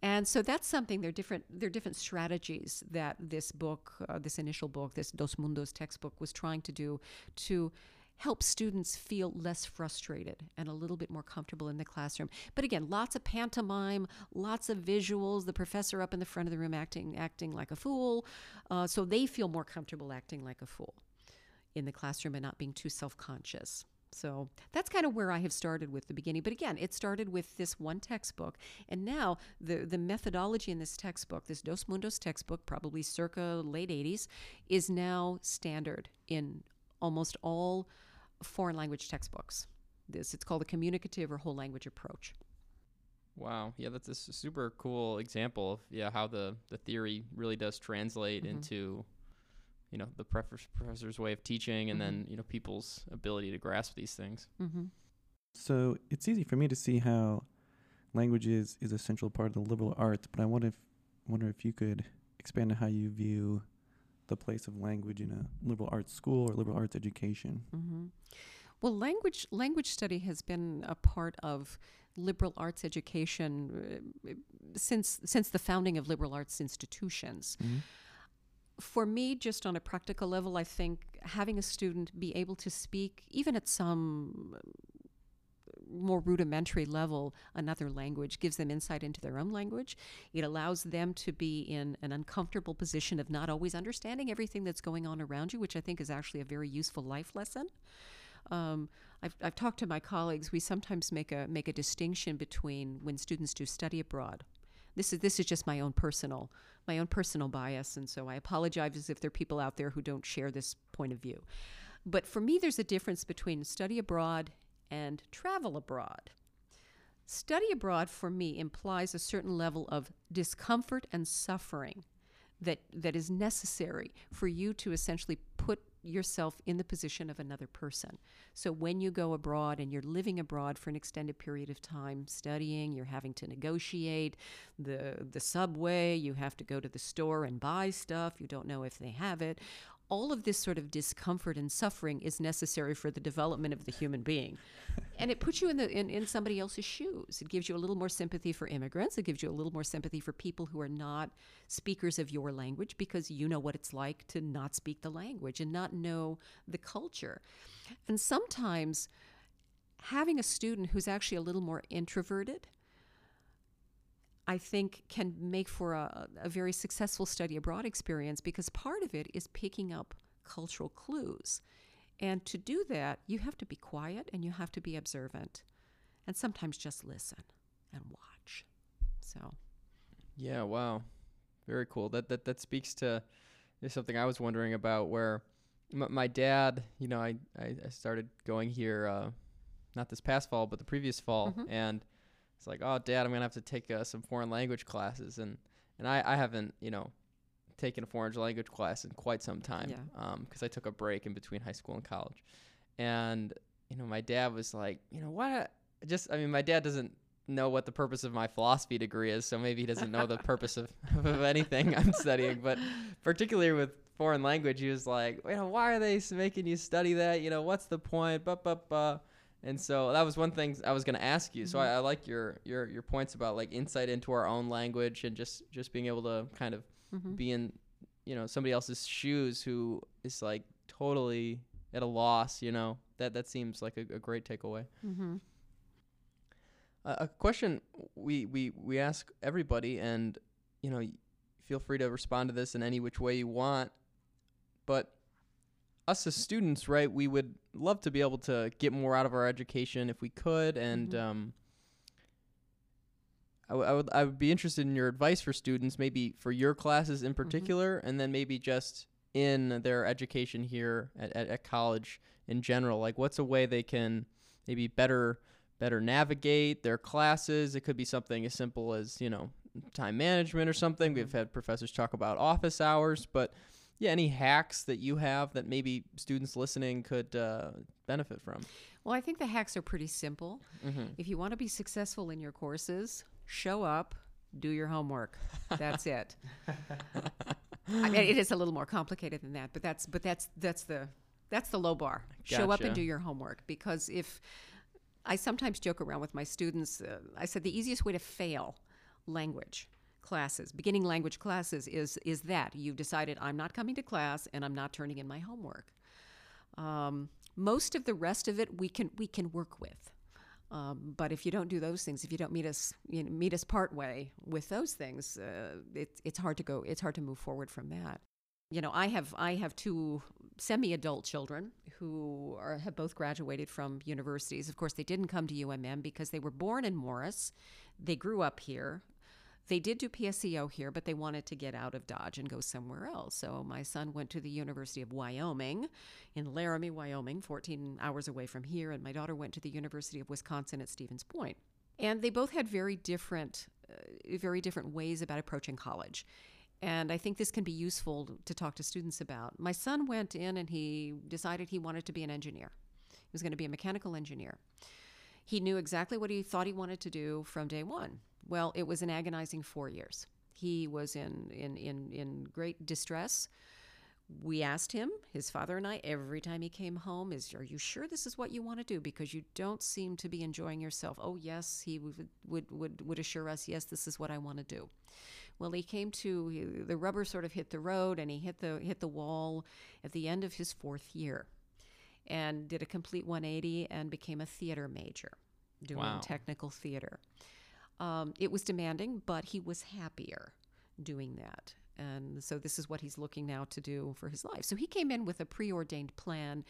And so that's something. There are different. There are different strategies that this book, uh, this initial book, this Dos Mundos textbook, was trying to do to help students feel less frustrated and a little bit more comfortable in the classroom. But again, lots of pantomime, lots of visuals. The professor up in the front of the room acting acting like a fool, uh, so they feel more comfortable acting like a fool in the classroom and not being too self conscious. So that's kind of where I have started with the beginning. But again, it started with this one textbook. And now the, the methodology in this textbook, this Dos Mundos textbook, probably circa late 80s, is now standard in almost all foreign language textbooks. This it's called a communicative or whole language approach. Wow, yeah, that's a super cool example of yeah how the the theory really does translate mm-hmm. into you know the professor's way of teaching and mm-hmm. then you know people's ability to grasp these things. Mm-hmm. So it's easy for me to see how language is, is a central part of the liberal arts, but I wonder if wonder if you could expand on how you view the place of language in a liberal arts school or liberal arts education. Mm-hmm. Well, language language study has been a part of liberal arts education uh, since since the founding of liberal arts institutions. Mm-hmm. For me, just on a practical level, I think having a student be able to speak, even at some more rudimentary level another language gives them insight into their own language. It allows them to be in an uncomfortable position of not always understanding everything that's going on around you, which I think is actually a very useful life lesson. Um, I've, I've talked to my colleagues. We sometimes make a make a distinction between when students do study abroad. This is this is just my own personal my own personal bias, and so I apologize if there are people out there who don't share this point of view. But for me, there's a difference between study abroad and travel abroad. Study abroad for me implies a certain level of discomfort and suffering that, that is necessary for you to essentially put yourself in the position of another person. So when you go abroad and you're living abroad for an extended period of time, studying, you're having to negotiate the the subway, you have to go to the store and buy stuff, you don't know if they have it all of this sort of discomfort and suffering is necessary for the development of the human being. and it puts you in, the, in, in somebody else's shoes. It gives you a little more sympathy for immigrants. It gives you a little more sympathy for people who are not speakers of your language because you know what it's like to not speak the language and not know the culture. And sometimes having a student who's actually a little more introverted I think can make for a, a very successful study abroad experience because part of it is picking up cultural clues. And to do that, you have to be quiet and you have to be observant and sometimes just listen and watch. So, yeah, wow. Very cool. That that that speaks to something I was wondering about where m- my dad, you know, I, I, I started going here uh, not this past fall, but the previous fall mm-hmm. and it's like, oh, Dad, I'm gonna have to take uh, some foreign language classes, and and I, I haven't, you know, taken a foreign language class in quite some time, yeah. um, because I took a break in between high school and college, and you know, my dad was like, you know, what? Just, I mean, my dad doesn't know what the purpose of my philosophy degree is, so maybe he doesn't know the purpose of, [LAUGHS] of anything I'm studying. But particularly with foreign language, he was like, you know, why are they making you study that? You know, what's the point? Ba ba ba. And so that was one thing I was going to ask you. So I, I like your, your your points about like insight into our own language and just just being able to kind of be in, you know, somebody else's shoes who is like totally at a loss. You know, that that seems like a, a great takeaway. Mm-hmm. Uh, a question we, we we ask everybody, and you know, feel free to respond to this in any which way you want. But us as students, right? We would love to be able to get more out of our education if we could, and Mhm. um, I, w- I would I would be interested in your advice for students, maybe for your classes in particular, and then maybe just in their education here at, at, at college in general. Like, what's a way they can maybe better better navigate their classes? It could be something as simple as you know time management or something. We've had professors talk about office hours, but yeah, any hacks that you have that maybe students listening could uh, benefit from? Well, I think the hacks are pretty simple. Mm-hmm. If you want to be successful in your courses, show up, do your homework. That's it. [LAUGHS] I mean, it is a little more complicated than that, but that's but that's that's the that's the low bar. Show up and do your homework because if I sometimes joke around with my students, uh, I said the easiest way to fail language classes, beginning language classes, is is that you've decided I'm not coming to class and I'm not turning in my homework. Um, most of the rest of it we can we can work with. Um, but if you don't do those things, if you don't meet us, you know, meet us part way with those things, uh, it, it's hard to go. It's hard to move forward from that. You know, I have I have two semi-adult children who are, have both graduated from universities. Of course, they didn't come to UMM because they were born in Morris. They grew up here. They did do PSEO here, but they wanted to get out of Dodge and go somewhere else. So my son went to the University of Wyoming in Laramie, Wyoming, 14 hours away from here, and my daughter went to the University of Wisconsin at Stevens Point. And they both had very different, uh, very different ways about approaching college. And I think this can be useful to talk to students about. My son went in and he decided he wanted to be an engineer. He was going to be a mechanical engineer. He knew exactly what he thought he wanted to do from day one. Well, it was an agonizing four years. He was in, in, in, in great distress. We asked him, his father and I, every time he came home, is are you sure this is what you want to do? Because you don't seem to be enjoying yourself. Oh yes, he would would would, would assure us, yes, this is what I want to do. Well, he came to he, the rubber sort of hit the road, and he hit the hit the wall at the end of his fourth year, and did a complete 180 and became a theater major, doing Wow. technical theater. Um, it was demanding, but he was happier doing that. And so this is what he's looking now to do for his life. So he came in with a preordained plan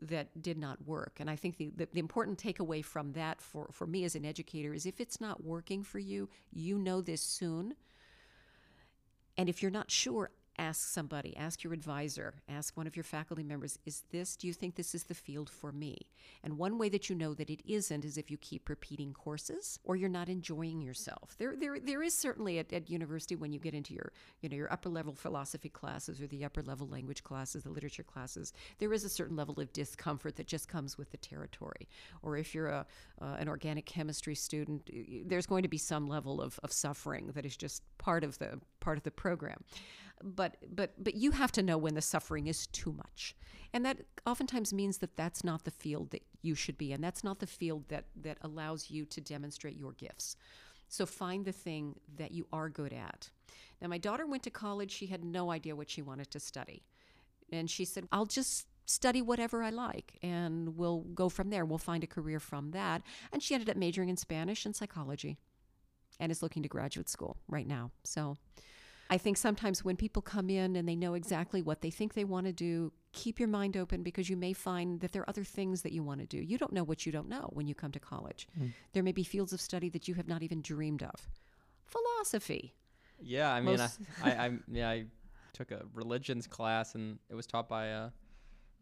that did not work. And I think the, the, the important takeaway from that for, for me as an educator is if it's not working for you, you know this soon. And if you're not sure, ask somebody, ask your advisor, ask one of your faculty members, is this, do you think this is the field for me? And one way that you know that it isn't is if you keep repeating courses or you're not enjoying yourself. There, there, there is certainly at, at university when you get into your, you know, your upper level philosophy classes or the upper level language classes, the literature classes, there is a certain level of discomfort that just comes with the territory. Or if you're a, uh, an organic chemistry student, there's going to be some level of, of suffering that is just part of the part of the program but but but you have to know when the suffering is too much. And that oftentimes means that that's not the field that you should be in. That's not the field that that allows you to demonstrate your gifts. So find the thing that you are good at. Now my daughter went to college. She had no idea what she wanted to study. And she said i'll just study whatever i like and we'll go from there. We'll find a career from that. And she ended up majoring in spanish and psychology and is looking to graduate school right now. So I think sometimes when people come in and they know exactly what they think they want to do, keep your mind open because you may find that there are other things that you want to do. You don't know what you don't know when you come to college. Hmm. There may be fields of study that you have not even dreamed of. Philosophy. Yeah, I mean, Most- I, I, I, yeah, I took a religions class and it was taught by a,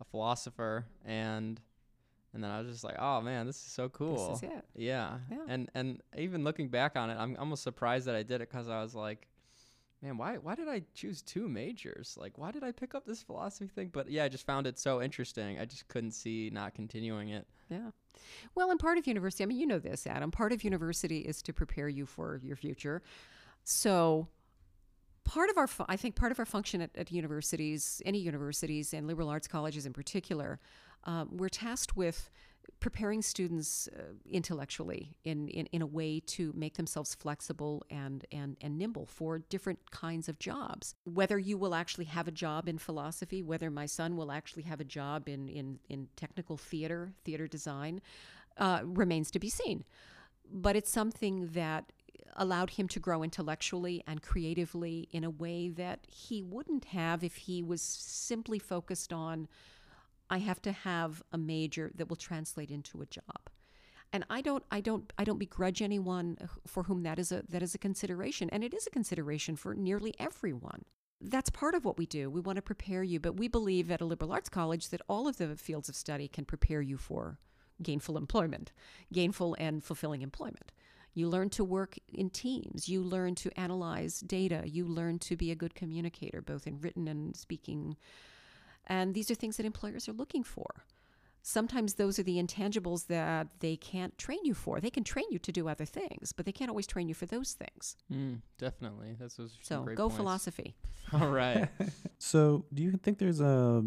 a philosopher, and and then I was just like, oh man, this is so cool. This is it. Yeah. Yeah. And and even looking back on it, I'm almost surprised that I did it because I was like, man, why why did I choose two majors? Like, why did I pick up this philosophy thing? But yeah, I just found it so interesting. I just couldn't see not continuing it. Yeah. Well, and part of university, I mean, you know this, Adam, part of university is to prepare you for your future. So, part of our, fu- I think, part of our function at, at universities, any universities, and liberal arts colleges in particular, um, we're tasked with preparing students uh, intellectually in, in, in a way to make themselves flexible and, and, and nimble for different kinds of jobs. Whether you will actually have a job in philosophy, whether my son will actually have a job in, in, in technical theater, theater design, uh, remains to be seen. But it's something that allowed him to grow intellectually and creatively in a way that he wouldn't have if he was simply focused on I have to have a major that will translate into a job. And I don't, I don't, I don't begrudge anyone for whom that is a that is a consideration, and it is a consideration for nearly everyone. That's part of what we do. We want to prepare you, but we believe at a liberal arts college that all of the fields of study can prepare you for gainful employment, gainful and fulfilling employment. You learn to work in teams. You learn to analyze data. You learn to be a good communicator, both in written and speaking and these are things that employers are looking for. Sometimes those are the intangibles that they can't train you for. They can train you to do other things, but they can't always train you for those things. Mm, definitely. That's those so great go points. philosophy. [LAUGHS] All right. [LAUGHS] So, do you think there's a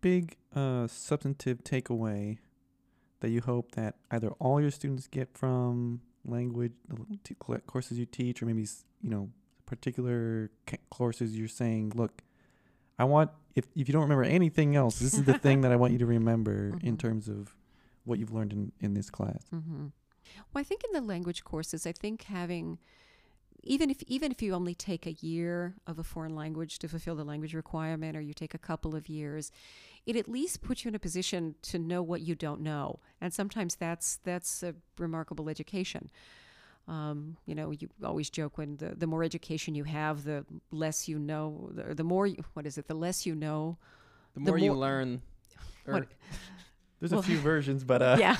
big uh, substantive takeaway that you hope that either all your students get from language the courses you teach, or maybe you know particular courses you're saying, look, I want if if you don't remember anything else, this is the thing that I want you to remember [LAUGHS] in Mhm. terms of what you've learned in in this class. Mm-hmm. Well, I think in the language courses, I think having even if even if you only take a year of a foreign language to fulfill the language requirement, or you take a couple of years, it at least puts you in a position to know what you don't know, and sometimes that's that's a remarkable education. Um, you know, you always joke when the, the more education you have, the less you know, the, the more, you, what is it, the less you know. The The more you more- learn, [LAUGHS] or What- There's Well- a few versions, but uh, yeah.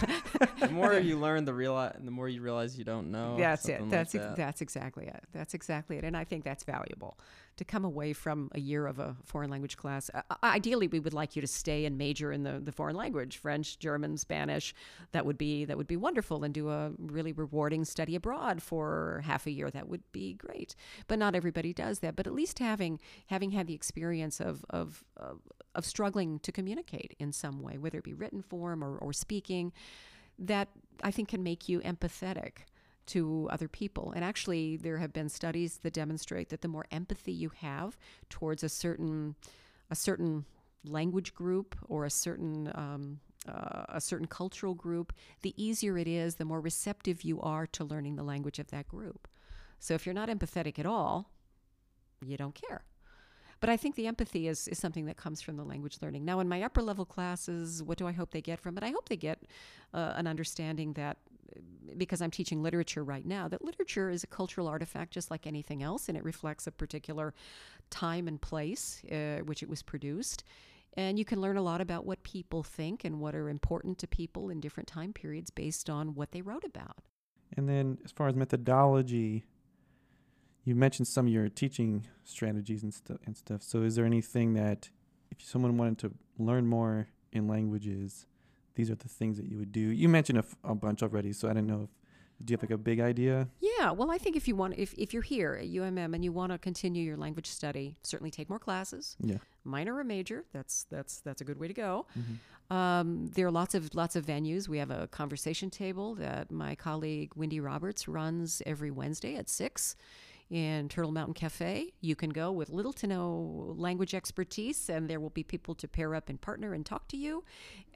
the [LAUGHS] more you learn, the realize, the more you realize you don't know. that's it. something like That's ex- that. that's exactly it. That's exactly it. And I think that's valuable to come away from a year of a foreign language class. Uh, ideally, we would like you to stay and major in the, the foreign language, French, German, Spanish. That would be that would be wonderful, and do a really rewarding study abroad for half a year. That would be great. But not everybody does that. But at least having having had the experience of of of, of struggling to communicate in some way, whether it be written form or, or speaking, that I think can make you empathetic to other people. And actually, there have been studies that demonstrate that the more empathy you have towards a certain a certain language group or a certain um, uh, a certain cultural group, the easier it is, the more receptive you are to learning the language of that group. So if you're not empathetic at all, you don't care. But I think the empathy is, is something that comes from the language learning. Now, in my upper level classes, what do I hope they get from it? I hope they get uh, an understanding that, because I'm teaching literature right now, that literature is a cultural artifact just like anything else, and it reflects a particular time and place uh, which it was produced. And you can learn a lot about what people think and what are important to people in different time periods based on what they wrote about. And then as far as methodology, you mentioned some of your teaching strategies and stuff and stuff. So is there anything that if someone wanted to learn more in languages, these are the things that you would do? You mentioned a, f- a bunch already, so I don't know if do you have like a big idea? Yeah, well, I think if you want, if, if you're here at UMM and you want to continue your language study, certainly take more classes, Yeah. minor or major. That's that's that's a good way to go. Mhm. Um, there are lots of lots of venues. We have a conversation table that my colleague Wendy Roberts runs every Wednesday at six in Turtle Mountain Cafe. You can go with little to no language expertise, and there will be people to pair up and partner and talk to you.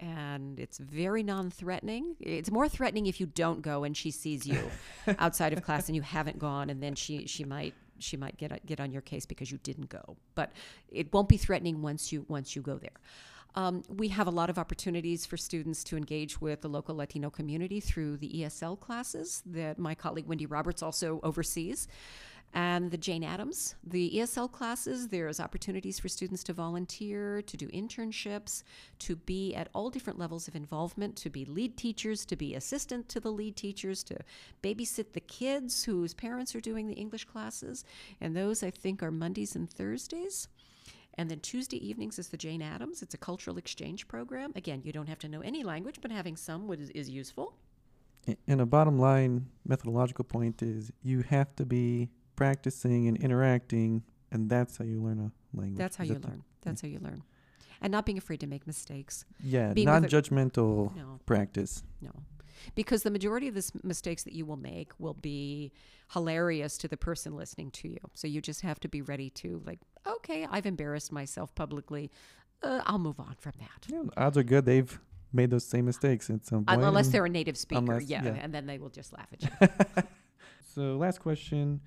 And it's very non-threatening. It's more threatening if you don't go and she sees you [LAUGHS] outside of class and you haven't gone, and then she she might she might get get on your case because you didn't go. But it won't be threatening once you once you go there. Um, we have a lot of opportunities for students to engage with the local Latino community through the ESL classes that my colleague Wendy Roberts also oversees. And the Jane Addams, the ESL classes, there's opportunities for students to volunteer, to do internships, to be at all different levels of involvement, to be lead teachers, to be assistant to the lead teachers, to babysit the kids whose parents are doing the English classes. And those, I think, are Mondays and Thursdays. And then Tuesday evenings is the Jane Addams. It's a cultural exchange program. Again, you don't have to know any language, but having some would, is useful. And a bottom line methodological point is you have to be practicing and interacting, and that's how you learn a language. That's how Is you that the- learn. That's how you learn. And not being afraid to make mistakes. Yeah, Being non-judgmental No, practice. no. Because the majority of the mistakes that you will make will be hilarious to the person listening to you. So you just have to be ready to, like, okay, I've embarrassed myself publicly. Uh, I'll move on from that. Yeah, odds are good they've made those same mistakes at some point. Unless they're a native speaker. unless- yeah, yeah. And then they will just laugh at [LAUGHS] you. So last question,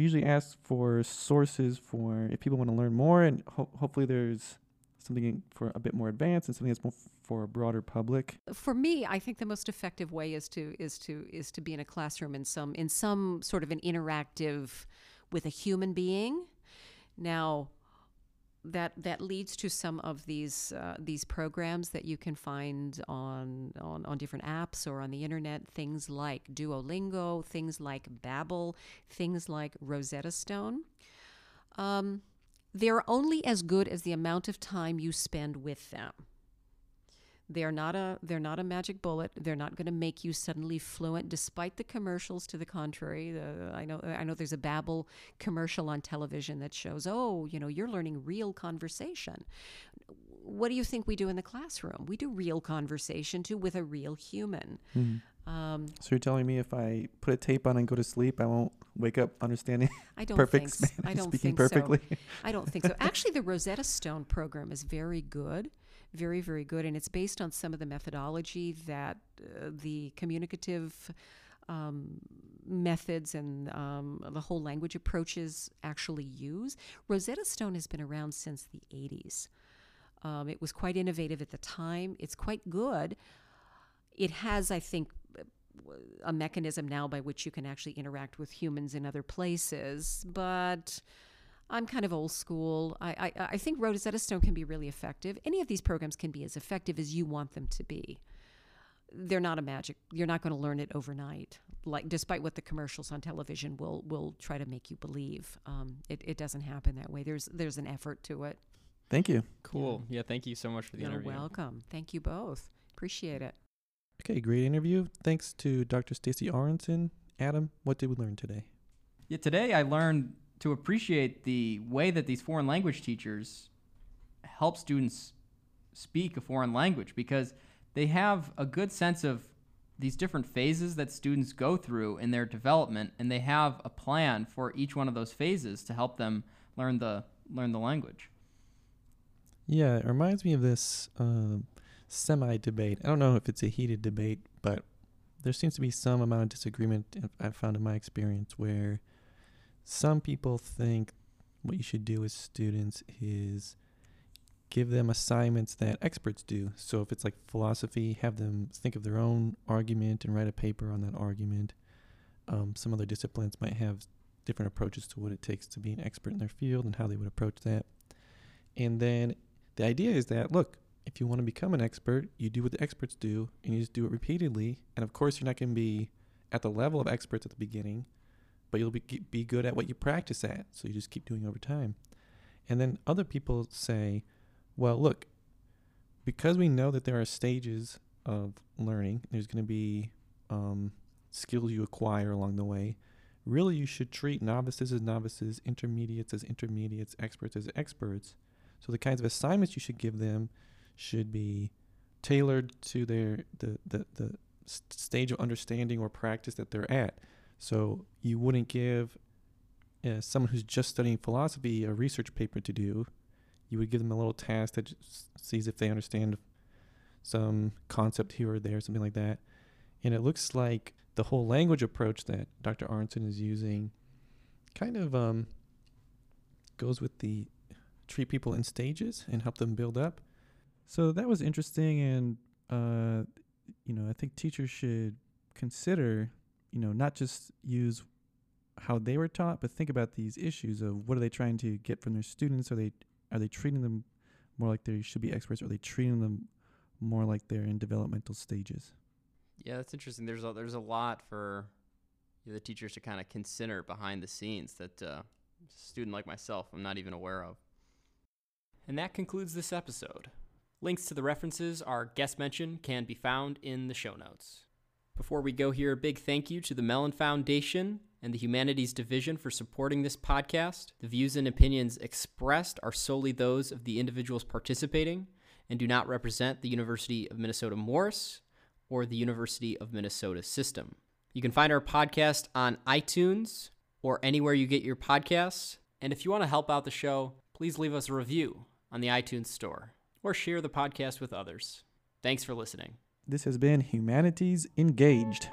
we usually ask for sources for if people want to learn more, and ho- hopefully there's something for a bit more advanced and something that's more f- for a broader public. for me i think the most effective way is to is to is to be in a classroom in some in some sort of an interactive with a human being now that that leads to some of these uh, these programs that you can find on, on on different apps or on the internet. Things like duolingo things like babbel things like rosetta stone. Um, they're only as good as the amount of time you spend with them they're not a they're not a magic bullet. They're not going to make you suddenly fluent, despite the commercials to the contrary. The, I know I know there's a Babbel commercial on television that shows, oh, you know, you're learning real conversation. What do you think we do in the classroom? We do real conversation too with a real human. Um, So you're telling me if I put a tape on and go to sleep, I won't wake up understanding [LAUGHS] I don't perfect think. Spanish, I don't speaking think perfectly? So. I don't think so. Actually, the Rosetta Stone program is very good, very very good, and it's based on some of the methodology that uh, the communicative um, methods and um, the whole language approaches actually use. Rosetta Stone has been around since the 80s. Um, it was quite innovative at the time. It's quite good. It has, I think, a mechanism now by which you can actually interact with humans in other places, but I'm kind of old school. I, I, I think Rosetta Stone can be really effective. Any of these programs can be as effective as you want them to be. They're not a magic. You're not going to learn it overnight. Like, despite what the commercials on television will will try to make you believe, um, it, it doesn't happen that way. There's there's an effort to it. Thank you. Cool. Yeah, thank you so much for the You're interview. welcome. Thank you both. Appreciate it. Okay, great interview. Thanks to Dr. Stacey Aronson. Adam, what did we learn today? Yeah, today I learned to appreciate the way that these foreign language teachers help students speak a foreign language because they have a good sense of these different phases that students go through in their development and they have a plan for each one of those phases to help them learn the learn the language. Yeah, it reminds me of this um, semi debate. I don't know if it's a heated debate, but there seems to be some amount of disagreement I've found in my experience where some people think what you should do as students is give them assignments that experts do. So if it's like philosophy, have them think of their own argument and write a paper on that argument. Um, some other disciplines might have different approaches to what it takes to be an expert in their field and how they would approach that. And then the idea is that look, if you want to become an expert, you do what the experts do and you just do it repeatedly. And of course, you're not going to be at the level of experts at the beginning, but you'll be, be good at what you practice at. So you just keep doing over time. And then other people say, well, look, because we know that there are stages of learning, there's going to be um, skills you acquire along the way. Really, you should treat novices as novices, intermediates as intermediates, experts as experts. So the kinds of assignments you should give them should be tailored to their the the, the stage of understanding or practice that they're at. So you wouldn't give uh, someone who's just studying philosophy a research paper to do. You would give them a little task that sees if they understand some concept here or there, something like that. And it looks like the whole language approach that Dr. Aronson is using kind of um, goes with the treat people in stages and help them build up. So that was interesting, and uh, you know, I think teachers should consider, you know, not just use how they were taught, but think about these issues of what are they trying to get from their students? Are they are they treating them more like they should be experts? Or are they treating them more like they're in developmental stages? Yeah, that's interesting. There's a, there's a lot for the teachers to kind of consider behind the scenes that uh, a student like myself I'm not even aware of. And that concludes this episode. Links to the references our guest mentioned can be found in the show notes. Before we go here, a big thank you to the Mellon Foundation and the Humanities Division for supporting this podcast. The views and opinions expressed are solely those of the individuals participating and do not represent the University of Minnesota Morris or the University of Minnesota system. You can find our podcast on iTunes or anywhere you get your podcasts. And if you want to help out the show, please leave us a review on the iTunes store or share the podcast with others. Thanks for listening. This has been Humanities Engaged.